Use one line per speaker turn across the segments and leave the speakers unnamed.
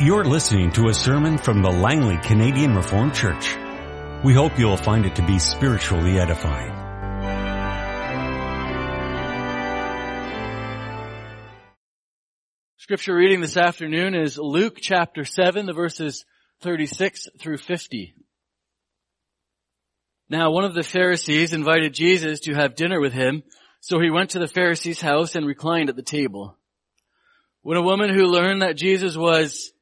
You're listening to a sermon from the Langley Canadian Reformed Church. We hope you'll find it to be spiritually edifying.
Scripture reading this afternoon is Luke chapter 7, the verses 36 through 50. Now one of the Pharisees invited Jesus to have dinner with him, so he went to the Pharisee's house and reclined at the table. When a woman who learned that Jesus was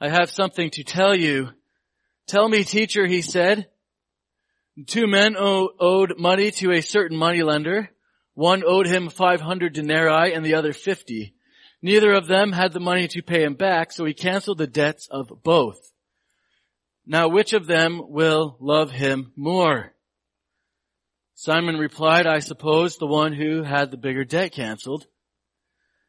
I have something to tell you. Tell me, teacher, he said. Two men owed money to a certain moneylender. One owed him 500 denarii and the other 50. Neither of them had the money to pay him back, so he canceled the debts of both. Now which of them will love him more? Simon replied, I suppose the one who had the bigger debt canceled.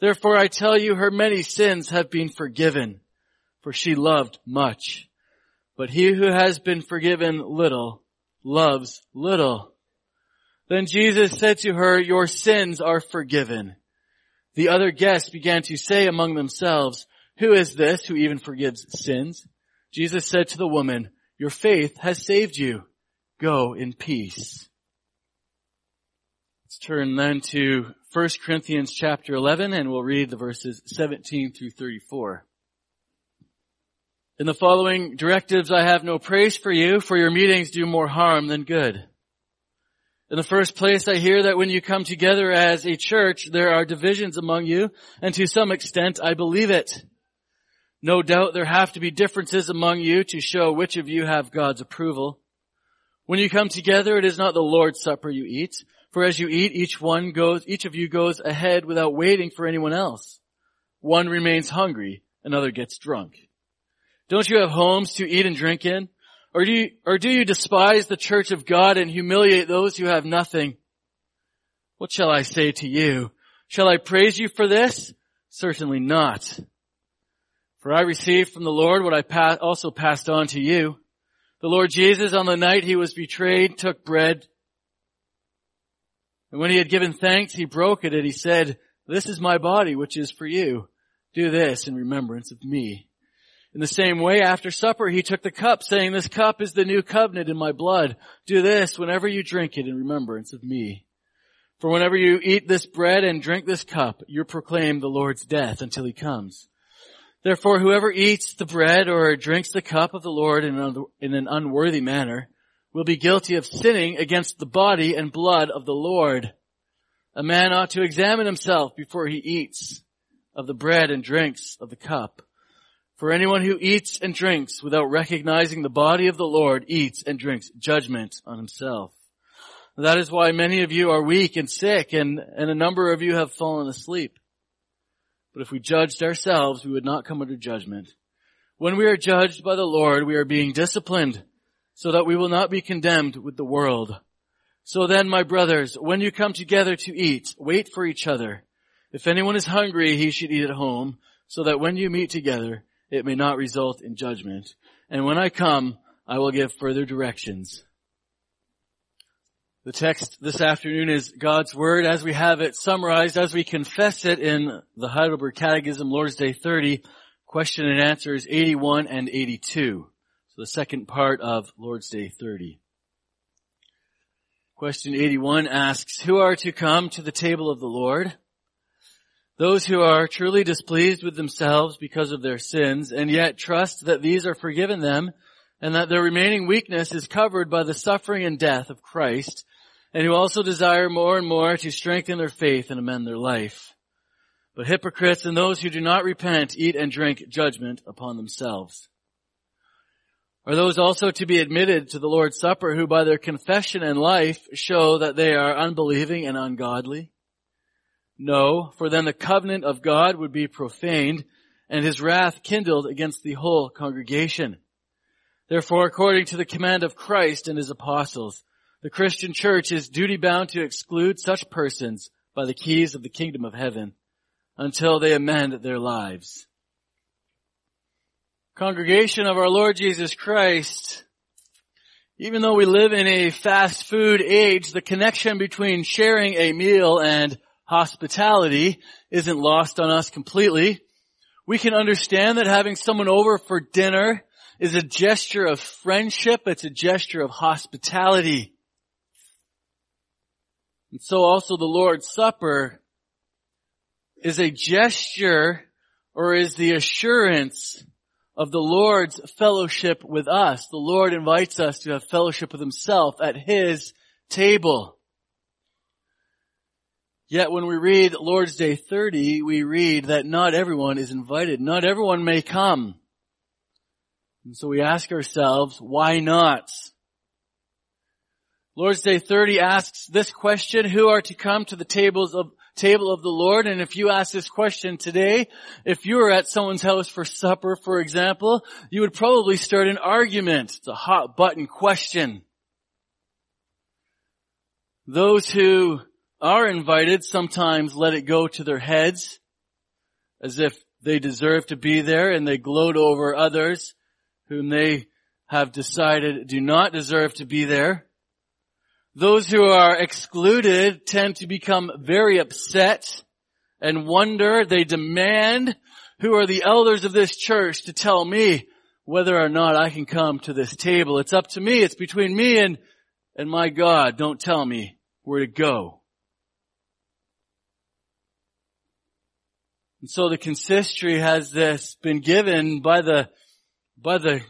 Therefore I tell you her many sins have been forgiven, for she loved much. But he who has been forgiven little loves little. Then Jesus said to her, your sins are forgiven. The other guests began to say among themselves, who is this who even forgives sins? Jesus said to the woman, your faith has saved you. Go in peace. Let's turn then to 1 Corinthians chapter 11 and we'll read the verses 17 through 34. In the following directives I have no praise for you, for your meetings do more harm than good. In the first place, I hear that when you come together as a church, there are divisions among you, and to some extent I believe it. No doubt there have to be differences among you to show which of you have God's approval. When you come together, it is not the Lord's supper you eat, for as you eat, each one goes, each of you goes ahead without waiting for anyone else. One remains hungry, another gets drunk. Don't you have homes to eat and drink in? Or do you, or do you despise the church of God and humiliate those who have nothing? What shall I say to you? Shall I praise you for this? Certainly not. For I received from the Lord what I also passed on to you. The Lord Jesus on the night he was betrayed took bread and when he had given thanks, he broke it and he said, this is my body, which is for you. Do this in remembrance of me. In the same way, after supper, he took the cup saying, this cup is the new covenant in my blood. Do this whenever you drink it in remembrance of me. For whenever you eat this bread and drink this cup, you proclaim the Lord's death until he comes. Therefore, whoever eats the bread or drinks the cup of the Lord in an unworthy manner will be guilty of sinning against the body and blood of the Lord. A man ought to examine himself before he eats of the bread and drinks of the cup. For anyone who eats and drinks without recognizing the body of the Lord eats and drinks judgment on himself. That is why many of you are weak and sick and, and a number of you have fallen asleep. But if we judged ourselves, we would not come under judgment. When we are judged by the Lord, we are being disciplined so that we will not be condemned with the world. So then, my brothers, when you come together to eat, wait for each other. If anyone is hungry, he should eat at home, so that when you meet together, it may not result in judgment. And when I come, I will give further directions. The text this afternoon is God's Word as we have it summarized, as we confess it in the Heidelberg Catechism, Lord's Day 30, question and answers 81 and 82. So the second part of Lord's Day 30. Question 81 asks, who are to come to the table of the Lord? Those who are truly displeased with themselves because of their sins and yet trust that these are forgiven them and that their remaining weakness is covered by the suffering and death of Christ and who also desire more and more to strengthen their faith and amend their life. But hypocrites and those who do not repent eat and drink judgment upon themselves. Are those also to be admitted to the Lord's Supper who by their confession and life show that they are unbelieving and ungodly? No, for then the covenant of God would be profaned and his wrath kindled against the whole congregation. Therefore, according to the command of Christ and his apostles, the Christian church is duty bound to exclude such persons by the keys of the kingdom of heaven until they amend their lives. Congregation of our Lord Jesus Christ, even though we live in a fast food age, the connection between sharing a meal and hospitality isn't lost on us completely. We can understand that having someone over for dinner is a gesture of friendship. It's a gesture of hospitality. And so also the Lord's Supper is a gesture or is the assurance of the Lord's fellowship with us. The Lord invites us to have fellowship with Himself at His table. Yet when we read Lord's Day 30, we read that not everyone is invited. Not everyone may come. And so we ask ourselves, why not? Lord's Day 30 asks this question, who are to come to the tables of, table of the Lord? And if you ask this question today, if you were at someone's house for supper, for example, you would probably start an argument. It's a hot button question. Those who are invited sometimes let it go to their heads as if they deserve to be there and they gloat over others whom they have decided do not deserve to be there. Those who are excluded tend to become very upset and wonder. They demand who are the elders of this church to tell me whether or not I can come to this table. It's up to me. It's between me and, and my God. Don't tell me where to go. And so the consistory has this been given by the, by the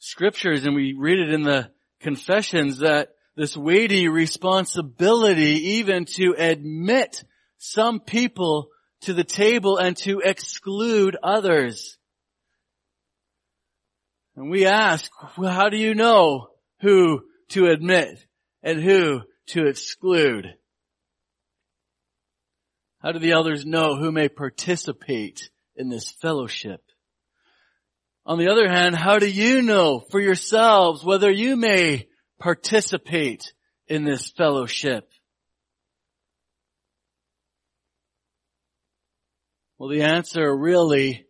scriptures and we read it in the confessions that this weighty responsibility even to admit some people to the table and to exclude others. And we ask, well, how do you know who to admit and who to exclude? How do the elders know who may participate in this fellowship? On the other hand, how do you know for yourselves whether you may participate in this fellowship? Well, the answer really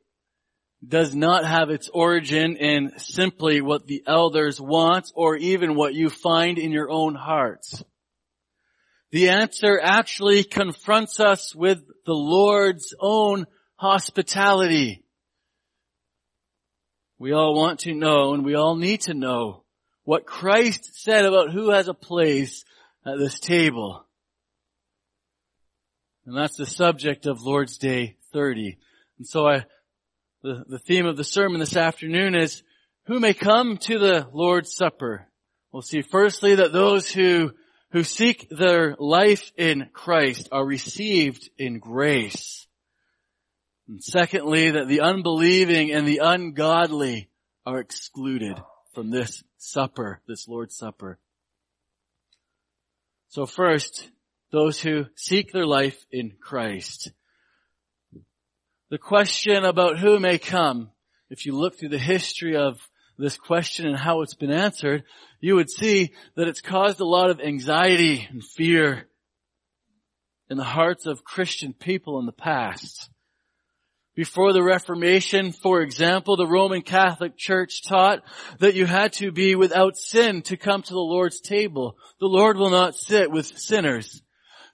does not have its origin in simply what the elders want or even what you find in your own hearts. The answer actually confronts us with the Lord's own hospitality. We all want to know and we all need to know what Christ said about who has a place at this table. And that's the subject of Lord's Day 30. And so I, the, the theme of the sermon this afternoon is who may come to the Lord's Supper. We'll see firstly that those who who seek their life in Christ are received in grace. And secondly, that the unbelieving and the ungodly are excluded from this supper, this Lord's Supper. So first, those who seek their life in Christ. The question about who may come, if you look through the history of this question and how it's been answered, you would see that it's caused a lot of anxiety and fear in the hearts of Christian people in the past. Before the Reformation, for example, the Roman Catholic Church taught that you had to be without sin to come to the Lord's table. The Lord will not sit with sinners.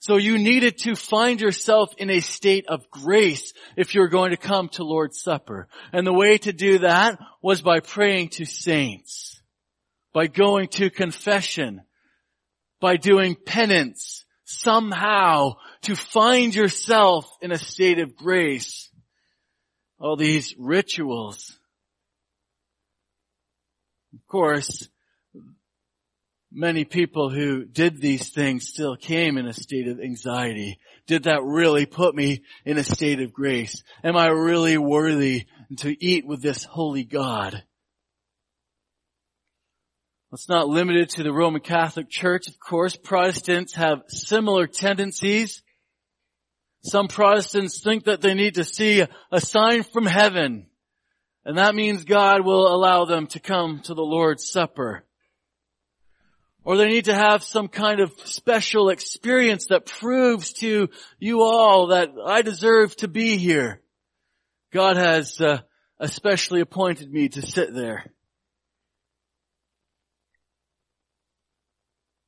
So you needed to find yourself in a state of grace if you were going to come to Lord's Supper. And the way to do that was by praying to saints, by going to confession, by doing penance, somehow to find yourself in a state of grace. All these rituals. Of course, many people who did these things still came in a state of anxiety. Did that really put me in a state of grace? Am I really worthy to eat with this holy God? It's not limited to the Roman Catholic Church, of course. Protestants have similar tendencies. Some Protestants think that they need to see a sign from heaven. And that means God will allow them to come to the Lord's Supper. Or they need to have some kind of special experience that proves to you all that I deserve to be here. God has uh, especially appointed me to sit there.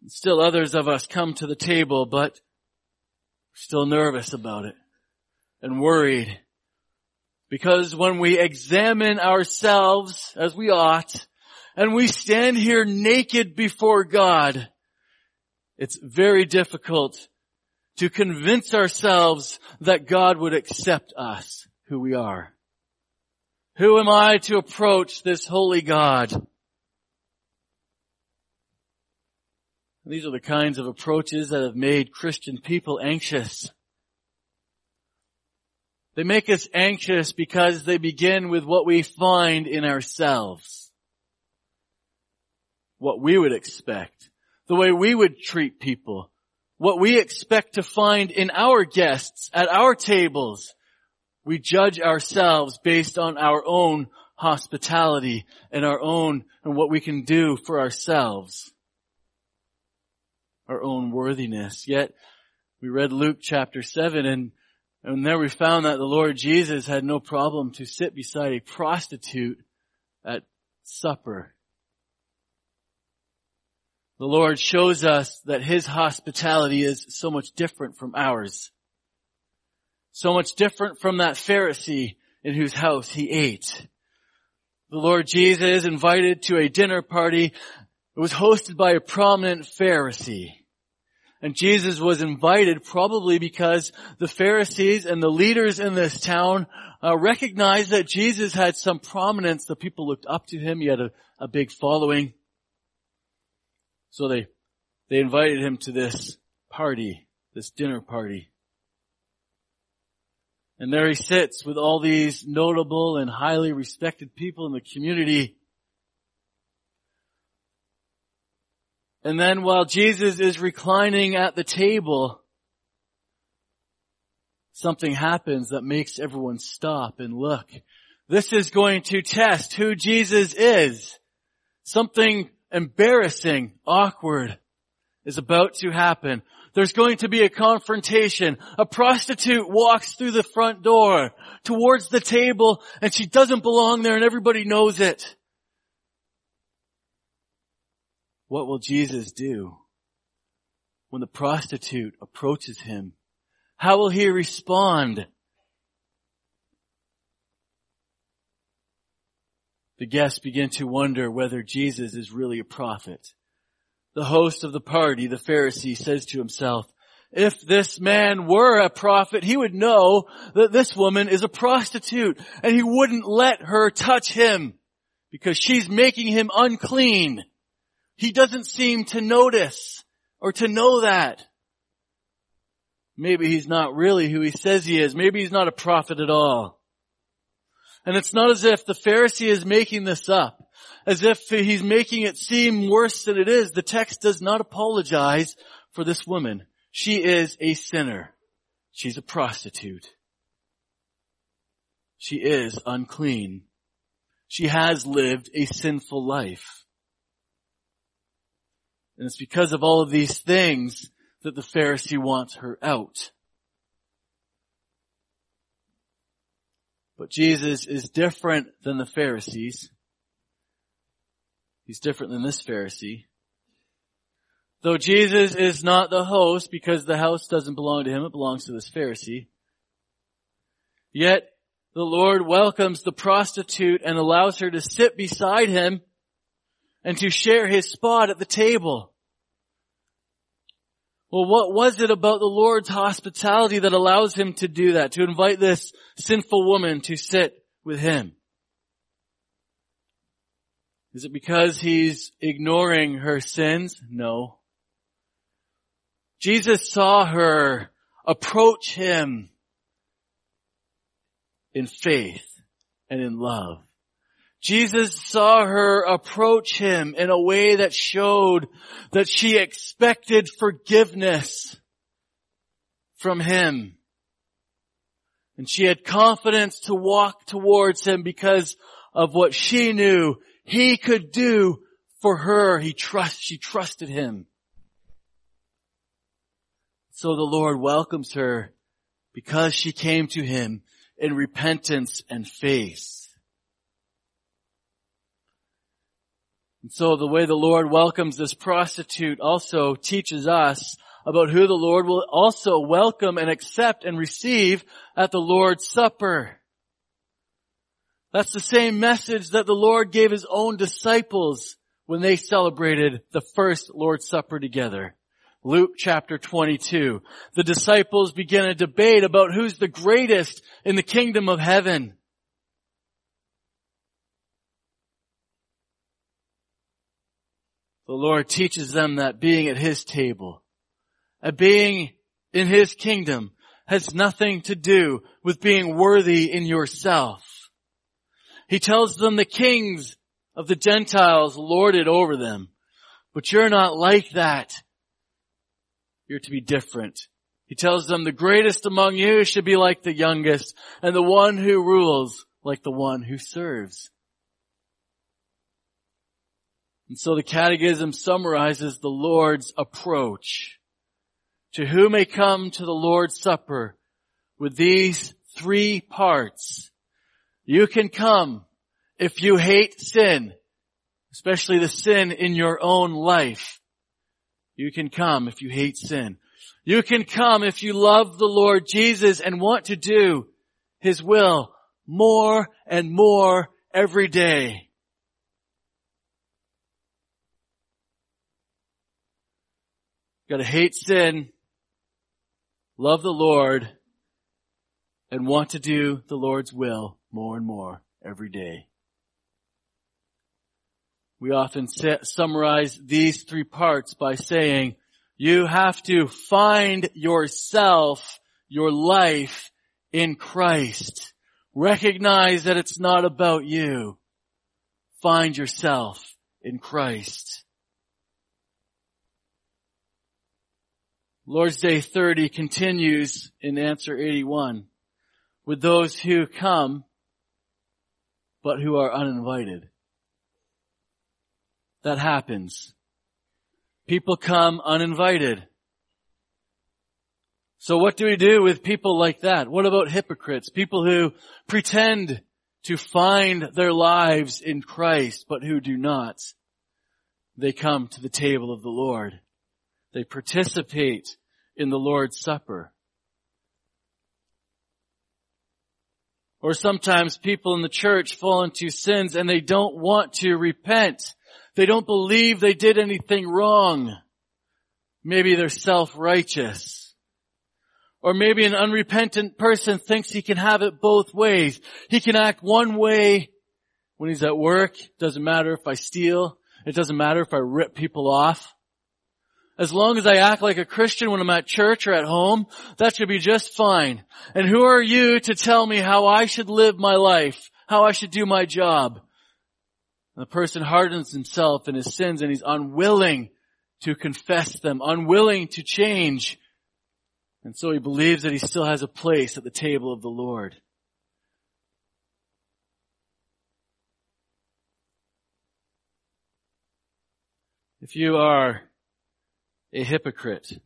Still others of us come to the table, but still nervous about it and worried. Because when we examine ourselves as we ought, and we stand here naked before God, it's very difficult to convince ourselves that God would accept us, who we are. Who am I to approach this holy God? These are the kinds of approaches that have made Christian people anxious. They make us anxious because they begin with what we find in ourselves. What we would expect. The way we would treat people. What we expect to find in our guests at our tables. We judge ourselves based on our own hospitality and our own and what we can do for ourselves our own worthiness. Yet we read Luke chapter 7 and, and there we found that the Lord Jesus had no problem to sit beside a prostitute at supper. The Lord shows us that His hospitality is so much different from ours. So much different from that Pharisee in whose house He ate. The Lord Jesus invited to a dinner party it was hosted by a prominent Pharisee. And Jesus was invited probably because the Pharisees and the leaders in this town uh, recognized that Jesus had some prominence. The people looked up to him. He had a, a big following. So they, they invited him to this party, this dinner party. And there he sits with all these notable and highly respected people in the community. And then while Jesus is reclining at the table, something happens that makes everyone stop and look. This is going to test who Jesus is. Something embarrassing, awkward is about to happen. There's going to be a confrontation. A prostitute walks through the front door towards the table and she doesn't belong there and everybody knows it. What will Jesus do when the prostitute approaches him? How will he respond? The guests begin to wonder whether Jesus is really a prophet. The host of the party, the Pharisee, says to himself, if this man were a prophet, he would know that this woman is a prostitute and he wouldn't let her touch him because she's making him unclean. He doesn't seem to notice or to know that. Maybe he's not really who he says he is. Maybe he's not a prophet at all. And it's not as if the Pharisee is making this up, as if he's making it seem worse than it is. The text does not apologize for this woman. She is a sinner. She's a prostitute. She is unclean. She has lived a sinful life. And it's because of all of these things that the Pharisee wants her out. But Jesus is different than the Pharisees. He's different than this Pharisee. Though Jesus is not the host because the house doesn't belong to him, it belongs to this Pharisee. Yet the Lord welcomes the prostitute and allows her to sit beside him and to share his spot at the table. Well, what was it about the Lord's hospitality that allows him to do that, to invite this sinful woman to sit with him? Is it because he's ignoring her sins? No. Jesus saw her approach him in faith and in love. Jesus saw her approach him in a way that showed that she expected forgiveness from him. And she had confidence to walk towards him because of what she knew he could do for her. He trust, she trusted him. So the Lord welcomes her because she came to him in repentance and faith. And so the way the Lord welcomes this prostitute also teaches us about who the Lord will also welcome and accept and receive at the Lord's Supper. That's the same message that the Lord gave His own disciples when they celebrated the first Lord's Supper together. Luke chapter 22. The disciples begin a debate about who's the greatest in the kingdom of heaven. The Lord teaches them that being at His table, a being in His kingdom has nothing to do with being worthy in yourself. He tells them the kings of the Gentiles lord it over them, but you're not like that. You're to be different. He tells them the greatest among you should be like the youngest and the one who rules like the one who serves. And so the catechism summarizes the Lord's approach to who may come to the Lord's Supper with these three parts. You can come if you hate sin, especially the sin in your own life. You can come if you hate sin. You can come if you love the Lord Jesus and want to do His will more and more every day. Got to hate sin, love the Lord, and want to do the Lord's will more and more every day. We often summarize these three parts by saying, you have to find yourself, your life in Christ. Recognize that it's not about you. Find yourself in Christ. Lord's Day 30 continues in answer 81 with those who come but who are uninvited. That happens. People come uninvited. So what do we do with people like that? What about hypocrites? People who pretend to find their lives in Christ but who do not. They come to the table of the Lord. They participate in the Lord's Supper. Or sometimes people in the church fall into sins and they don't want to repent. They don't believe they did anything wrong. Maybe they're self-righteous. Or maybe an unrepentant person thinks he can have it both ways. He can act one way when he's at work. Doesn't matter if I steal. It doesn't matter if I rip people off. As long as I act like a Christian when I'm at church or at home, that should be just fine. And who are you to tell me how I should live my life, how I should do my job? And the person hardens himself in his sins and he's unwilling to confess them, unwilling to change. And so he believes that he still has a place at the table of the Lord. If you are a hypocrite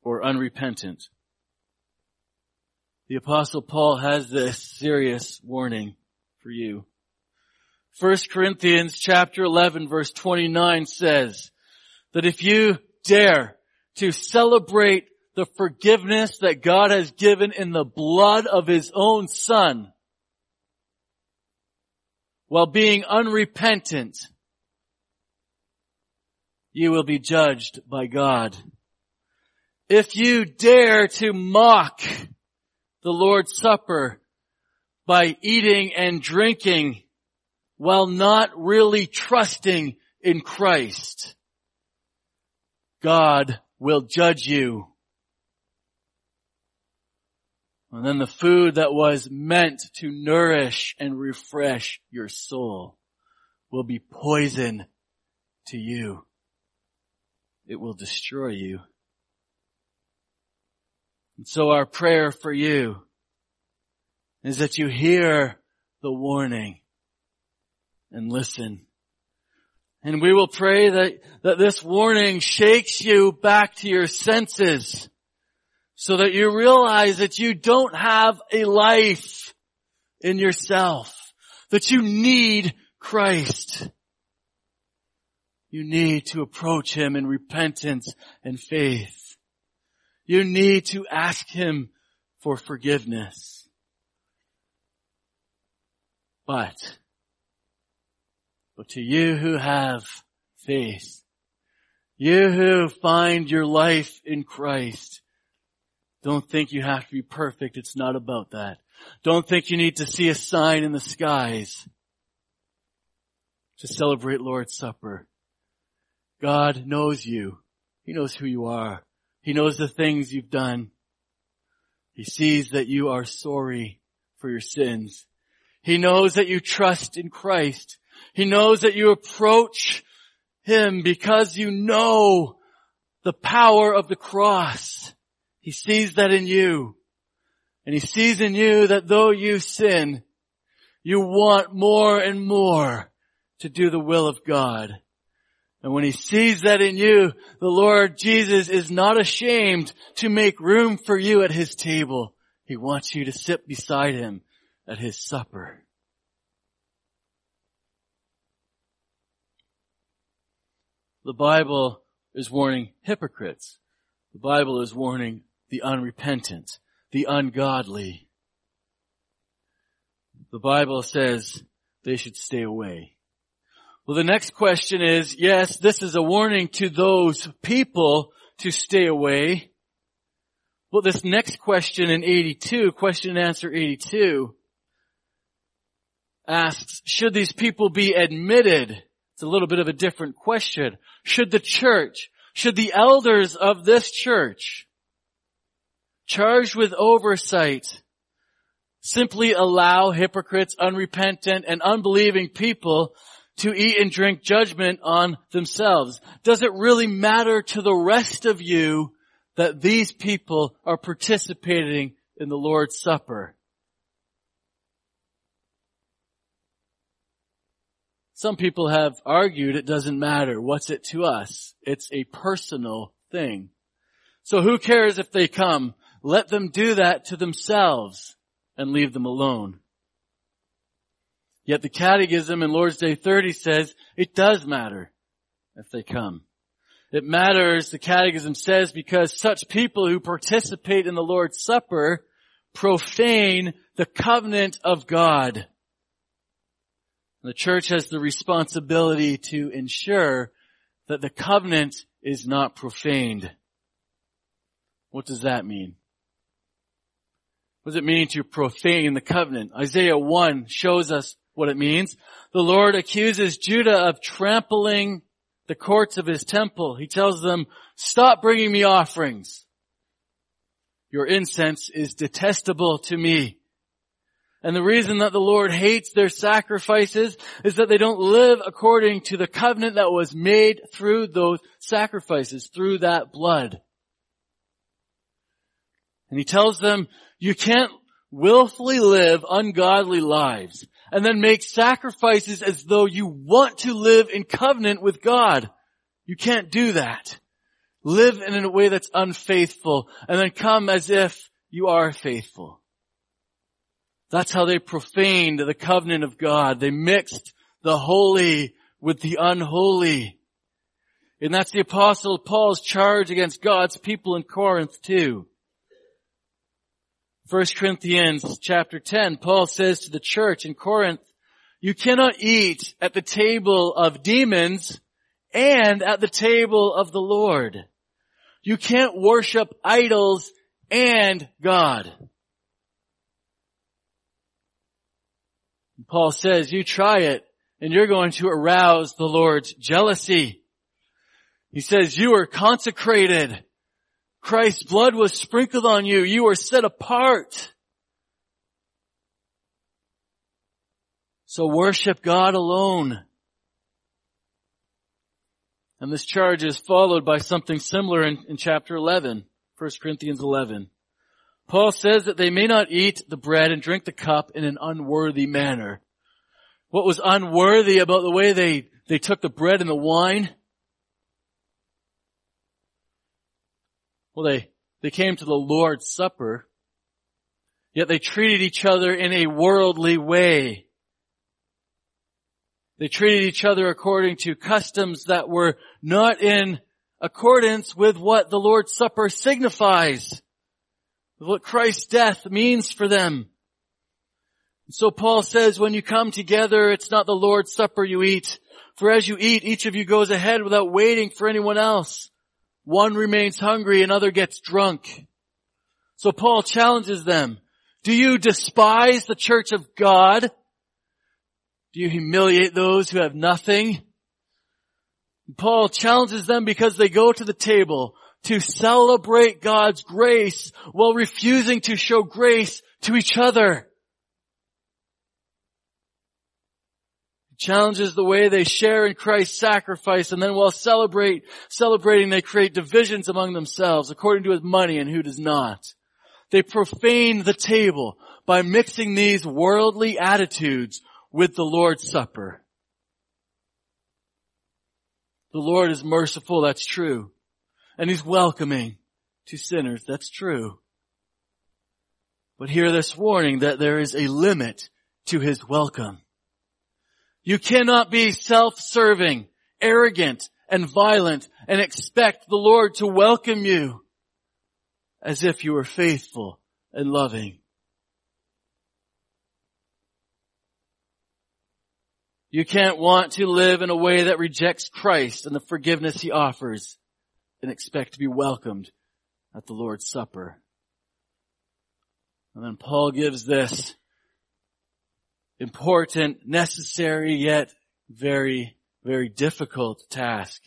or unrepentant. The apostle Paul has this serious warning for you. 1 Corinthians chapter 11 verse 29 says that if you dare to celebrate the forgiveness that God has given in the blood of his own son while being unrepentant, you will be judged by God. if you dare to mock the Lord's Supper by eating and drinking while not really trusting in Christ, God will judge you. And then the food that was meant to nourish and refresh your soul will be poison to you. It will destroy you. And so our prayer for you is that you hear the warning and listen. And we will pray that, that this warning shakes you back to your senses so that you realize that you don't have a life in yourself, that you need Christ. You need to approach Him in repentance and faith. You need to ask Him for forgiveness. But, but to you who have faith, you who find your life in Christ, don't think you have to be perfect. It's not about that. Don't think you need to see a sign in the skies to celebrate Lord's Supper. God knows you. He knows who you are. He knows the things you've done. He sees that you are sorry for your sins. He knows that you trust in Christ. He knows that you approach Him because you know the power of the cross. He sees that in you. And He sees in you that though you sin, you want more and more to do the will of God. And when he sees that in you, the Lord Jesus is not ashamed to make room for you at his table. He wants you to sit beside him at his supper. The Bible is warning hypocrites. The Bible is warning the unrepentant, the ungodly. The Bible says they should stay away. Well, the next question is, yes, this is a warning to those people to stay away. Well, this next question in 82, question and answer 82, asks, should these people be admitted? It's a little bit of a different question. Should the church, should the elders of this church, charged with oversight, simply allow hypocrites, unrepentant, and unbelieving people to eat and drink judgment on themselves? Does it really matter to the rest of you that these people are participating in the Lord's Supper? Some people have argued it doesn't matter. What's it to us? It's a personal thing. So who cares if they come? Let them do that to themselves and leave them alone. Yet the catechism in Lord's Day 30 says it does matter if they come. It matters, the catechism says, because such people who participate in the Lord's Supper profane the covenant of God. The church has the responsibility to ensure that the covenant is not profaned. What does that mean? What does it mean to profane the covenant? Isaiah 1 shows us what it means. The Lord accuses Judah of trampling the courts of his temple. He tells them, stop bringing me offerings. Your incense is detestable to me. And the reason that the Lord hates their sacrifices is that they don't live according to the covenant that was made through those sacrifices, through that blood. And he tells them, you can't willfully live ungodly lives and then make sacrifices as though you want to live in covenant with God. You can't do that. Live in a way that's unfaithful and then come as if you are faithful. That's how they profaned the covenant of God. They mixed the holy with the unholy. And that's the apostle Paul's charge against God's people in Corinth too. 1 Corinthians chapter 10, Paul says to the church in Corinth, you cannot eat at the table of demons and at the table of the Lord. You can't worship idols and God. Paul says, you try it and you're going to arouse the Lord's jealousy. He says, you are consecrated. Christ's blood was sprinkled on you. You are set apart. So worship God alone. And this charge is followed by something similar in, in chapter 11, 1 Corinthians 11. Paul says that they may not eat the bread and drink the cup in an unworthy manner. What was unworthy about the way they, they took the bread and the wine? Well, they, they came to the Lord's Supper, yet they treated each other in a worldly way. They treated each other according to customs that were not in accordance with what the Lord's Supper signifies what Christ's death means for them. So Paul says when you come together, it's not the Lord's supper you eat. For as you eat, each of you goes ahead without waiting for anyone else. One remains hungry, another gets drunk. So Paul challenges them. Do you despise the church of God? Do you humiliate those who have nothing? Paul challenges them because they go to the table to celebrate God's grace while refusing to show grace to each other. Challenges the way they share in Christ's sacrifice and then while celebrate, celebrating they create divisions among themselves according to his money and who does not. They profane the table by mixing these worldly attitudes with the Lord's Supper. The Lord is merciful, that's true and he's welcoming to sinners. That's true. But hear this warning that there is a limit to his welcome. You cannot be self-serving, arrogant, and violent and expect the Lord to welcome you as if you were faithful and loving. You can't want to live in a way that rejects Christ and the forgiveness he offers and expect to be welcomed at the Lord's Supper. And then Paul gives this important, necessary, yet very, very difficult task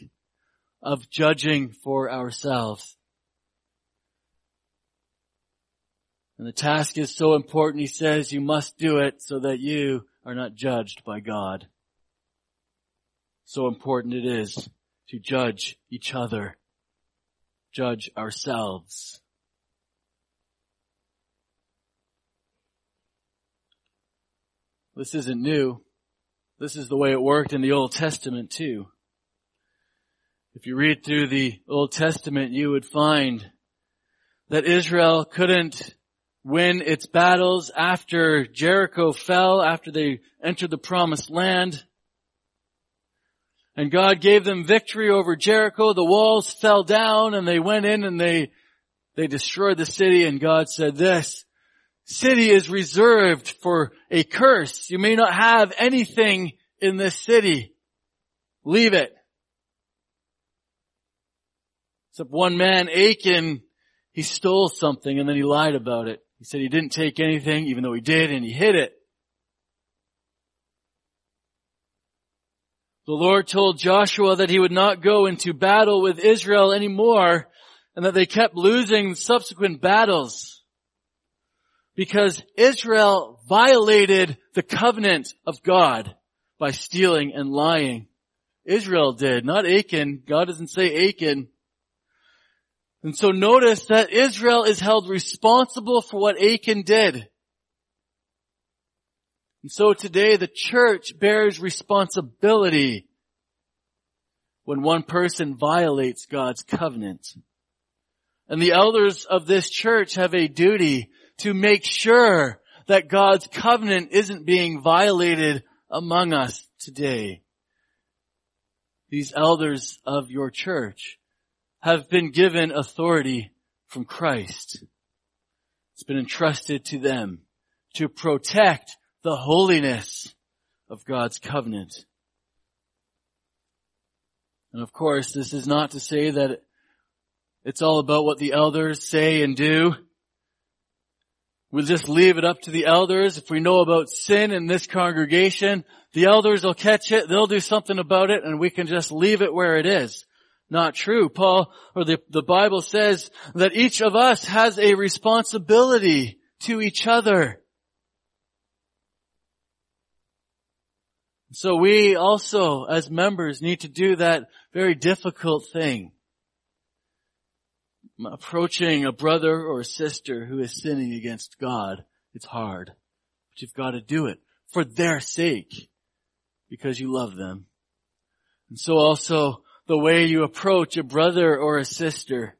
of judging for ourselves. And the task is so important, he says, you must do it so that you are not judged by God. So important it is to judge each other judge ourselves. This isn't new. This is the way it worked in the Old Testament too. If you read through the Old Testament, you would find that Israel couldn't win its battles after Jericho fell, after they entered the promised land. And God gave them victory over Jericho. The walls fell down and they went in and they, they destroyed the city and God said this, city is reserved for a curse. You may not have anything in this city. Leave it. Except one man, Achan, he stole something and then he lied about it. He said he didn't take anything even though he did and he hid it. The Lord told Joshua that he would not go into battle with Israel anymore and that they kept losing subsequent battles because Israel violated the covenant of God by stealing and lying. Israel did, not Achan. God doesn't say Achan. And so notice that Israel is held responsible for what Achan did. And so today the church bears responsibility when one person violates God's covenant. And the elders of this church have a duty to make sure that God's covenant isn't being violated among us today. These elders of your church have been given authority from Christ. It's been entrusted to them to protect the holiness of God's covenant. And of course, this is not to say that It's all about what the elders say and do. We'll just leave it up to the elders. If we know about sin in this congregation, the elders will catch it, they'll do something about it, and we can just leave it where it is. Not true. Paul, or the, the Bible says that each of us has a responsibility to each other. So we also, as members, need to do that very difficult thing approaching a brother or a sister who is sinning against God, it's hard. But you've got to do it for their sake because you love them. And so also the way you approach a brother or a sister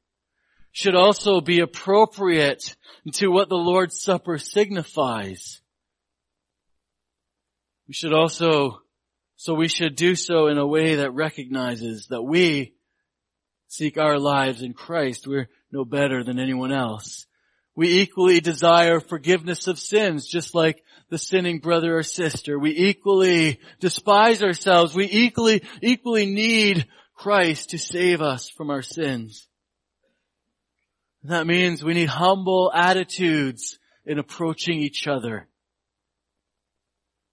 should also be appropriate to what the Lord's Supper signifies. We should also, so we should do so in a way that recognizes that we seek our lives in Christ, we're no better than anyone else. We equally desire forgiveness of sins, just like the sinning brother or sister. We equally despise ourselves. We equally, equally need Christ to save us from our sins. That means we need humble attitudes in approaching each other.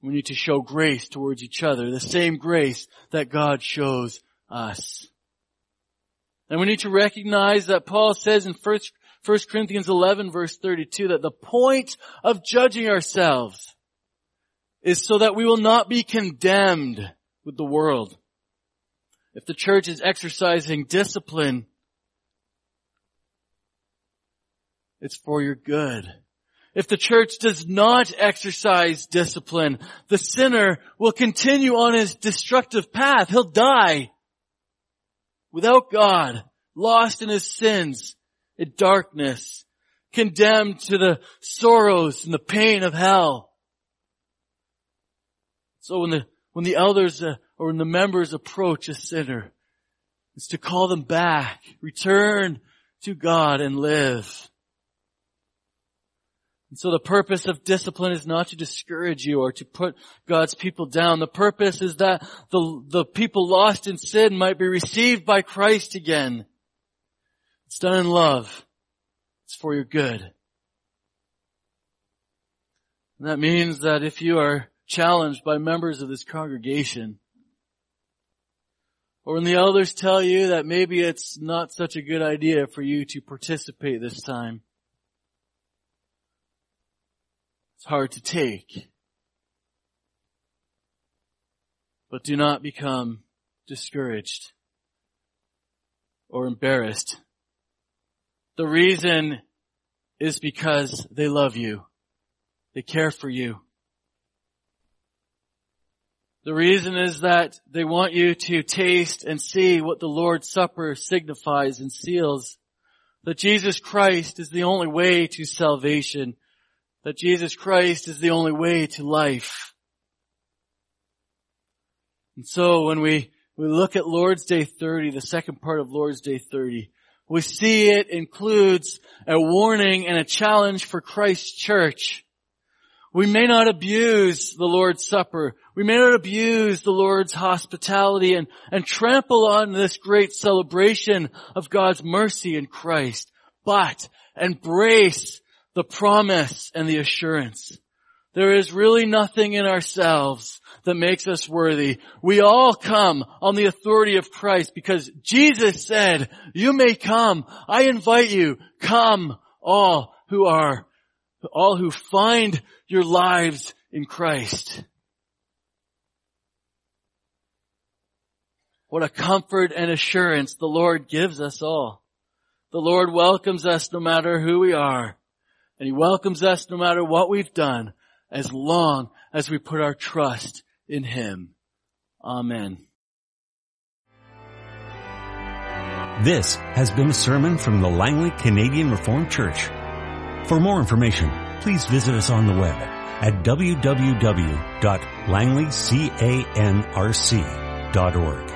We need to show grace towards each other, the same grace that God shows us. And we need to recognize that Paul says in 1 Corinthians 11 verse 32 that the point of judging ourselves is so that we will not be condemned with the world. If the church is exercising discipline, it's for your good. If the church does not exercise discipline, the sinner will continue on his destructive path. He'll die without God, lost in his sins, in darkness, condemned to the sorrows and the pain of hell. So when the, when the elders uh, or when the members approach a sinner, it's to call them back, return to God and live. And so the purpose of discipline is not to discourage you or to put God's people down. The purpose is that the, the people lost in sin might be received by Christ again. It's done in love. It's for your good. And that means that if you are challenged by members of this congregation, or when the elders tell you that maybe it's not such a good idea for you to participate this time, It's hard to take. But do not become discouraged or embarrassed. The reason is because they love you. They care for you. The reason is that they want you to taste and see what the Lord's Supper signifies and seals. That Jesus Christ is the only way to salvation that Jesus Christ is the only way to life. And so when we, we look at Lord's Day 30, the second part of Lord's Day 30, we see it includes a warning and a challenge for Christ's church. We may not abuse the Lord's Supper. We may not abuse the Lord's hospitality and, and trample on this great celebration of God's mercy in Christ, but embrace the promise and the assurance. There is really nothing in ourselves that makes us worthy. We all come on the authority of Christ because Jesus said, you may come. I invite you, come all who are, all who find your lives in Christ. What a comfort and assurance the Lord gives us all. The Lord welcomes us no matter who we are. And He welcomes us no matter what we've done as long as we put our trust in Him. Amen.
This has been a sermon from the Langley Canadian Reformed Church. For more information, please visit us on the web at www.langleycanrc.org.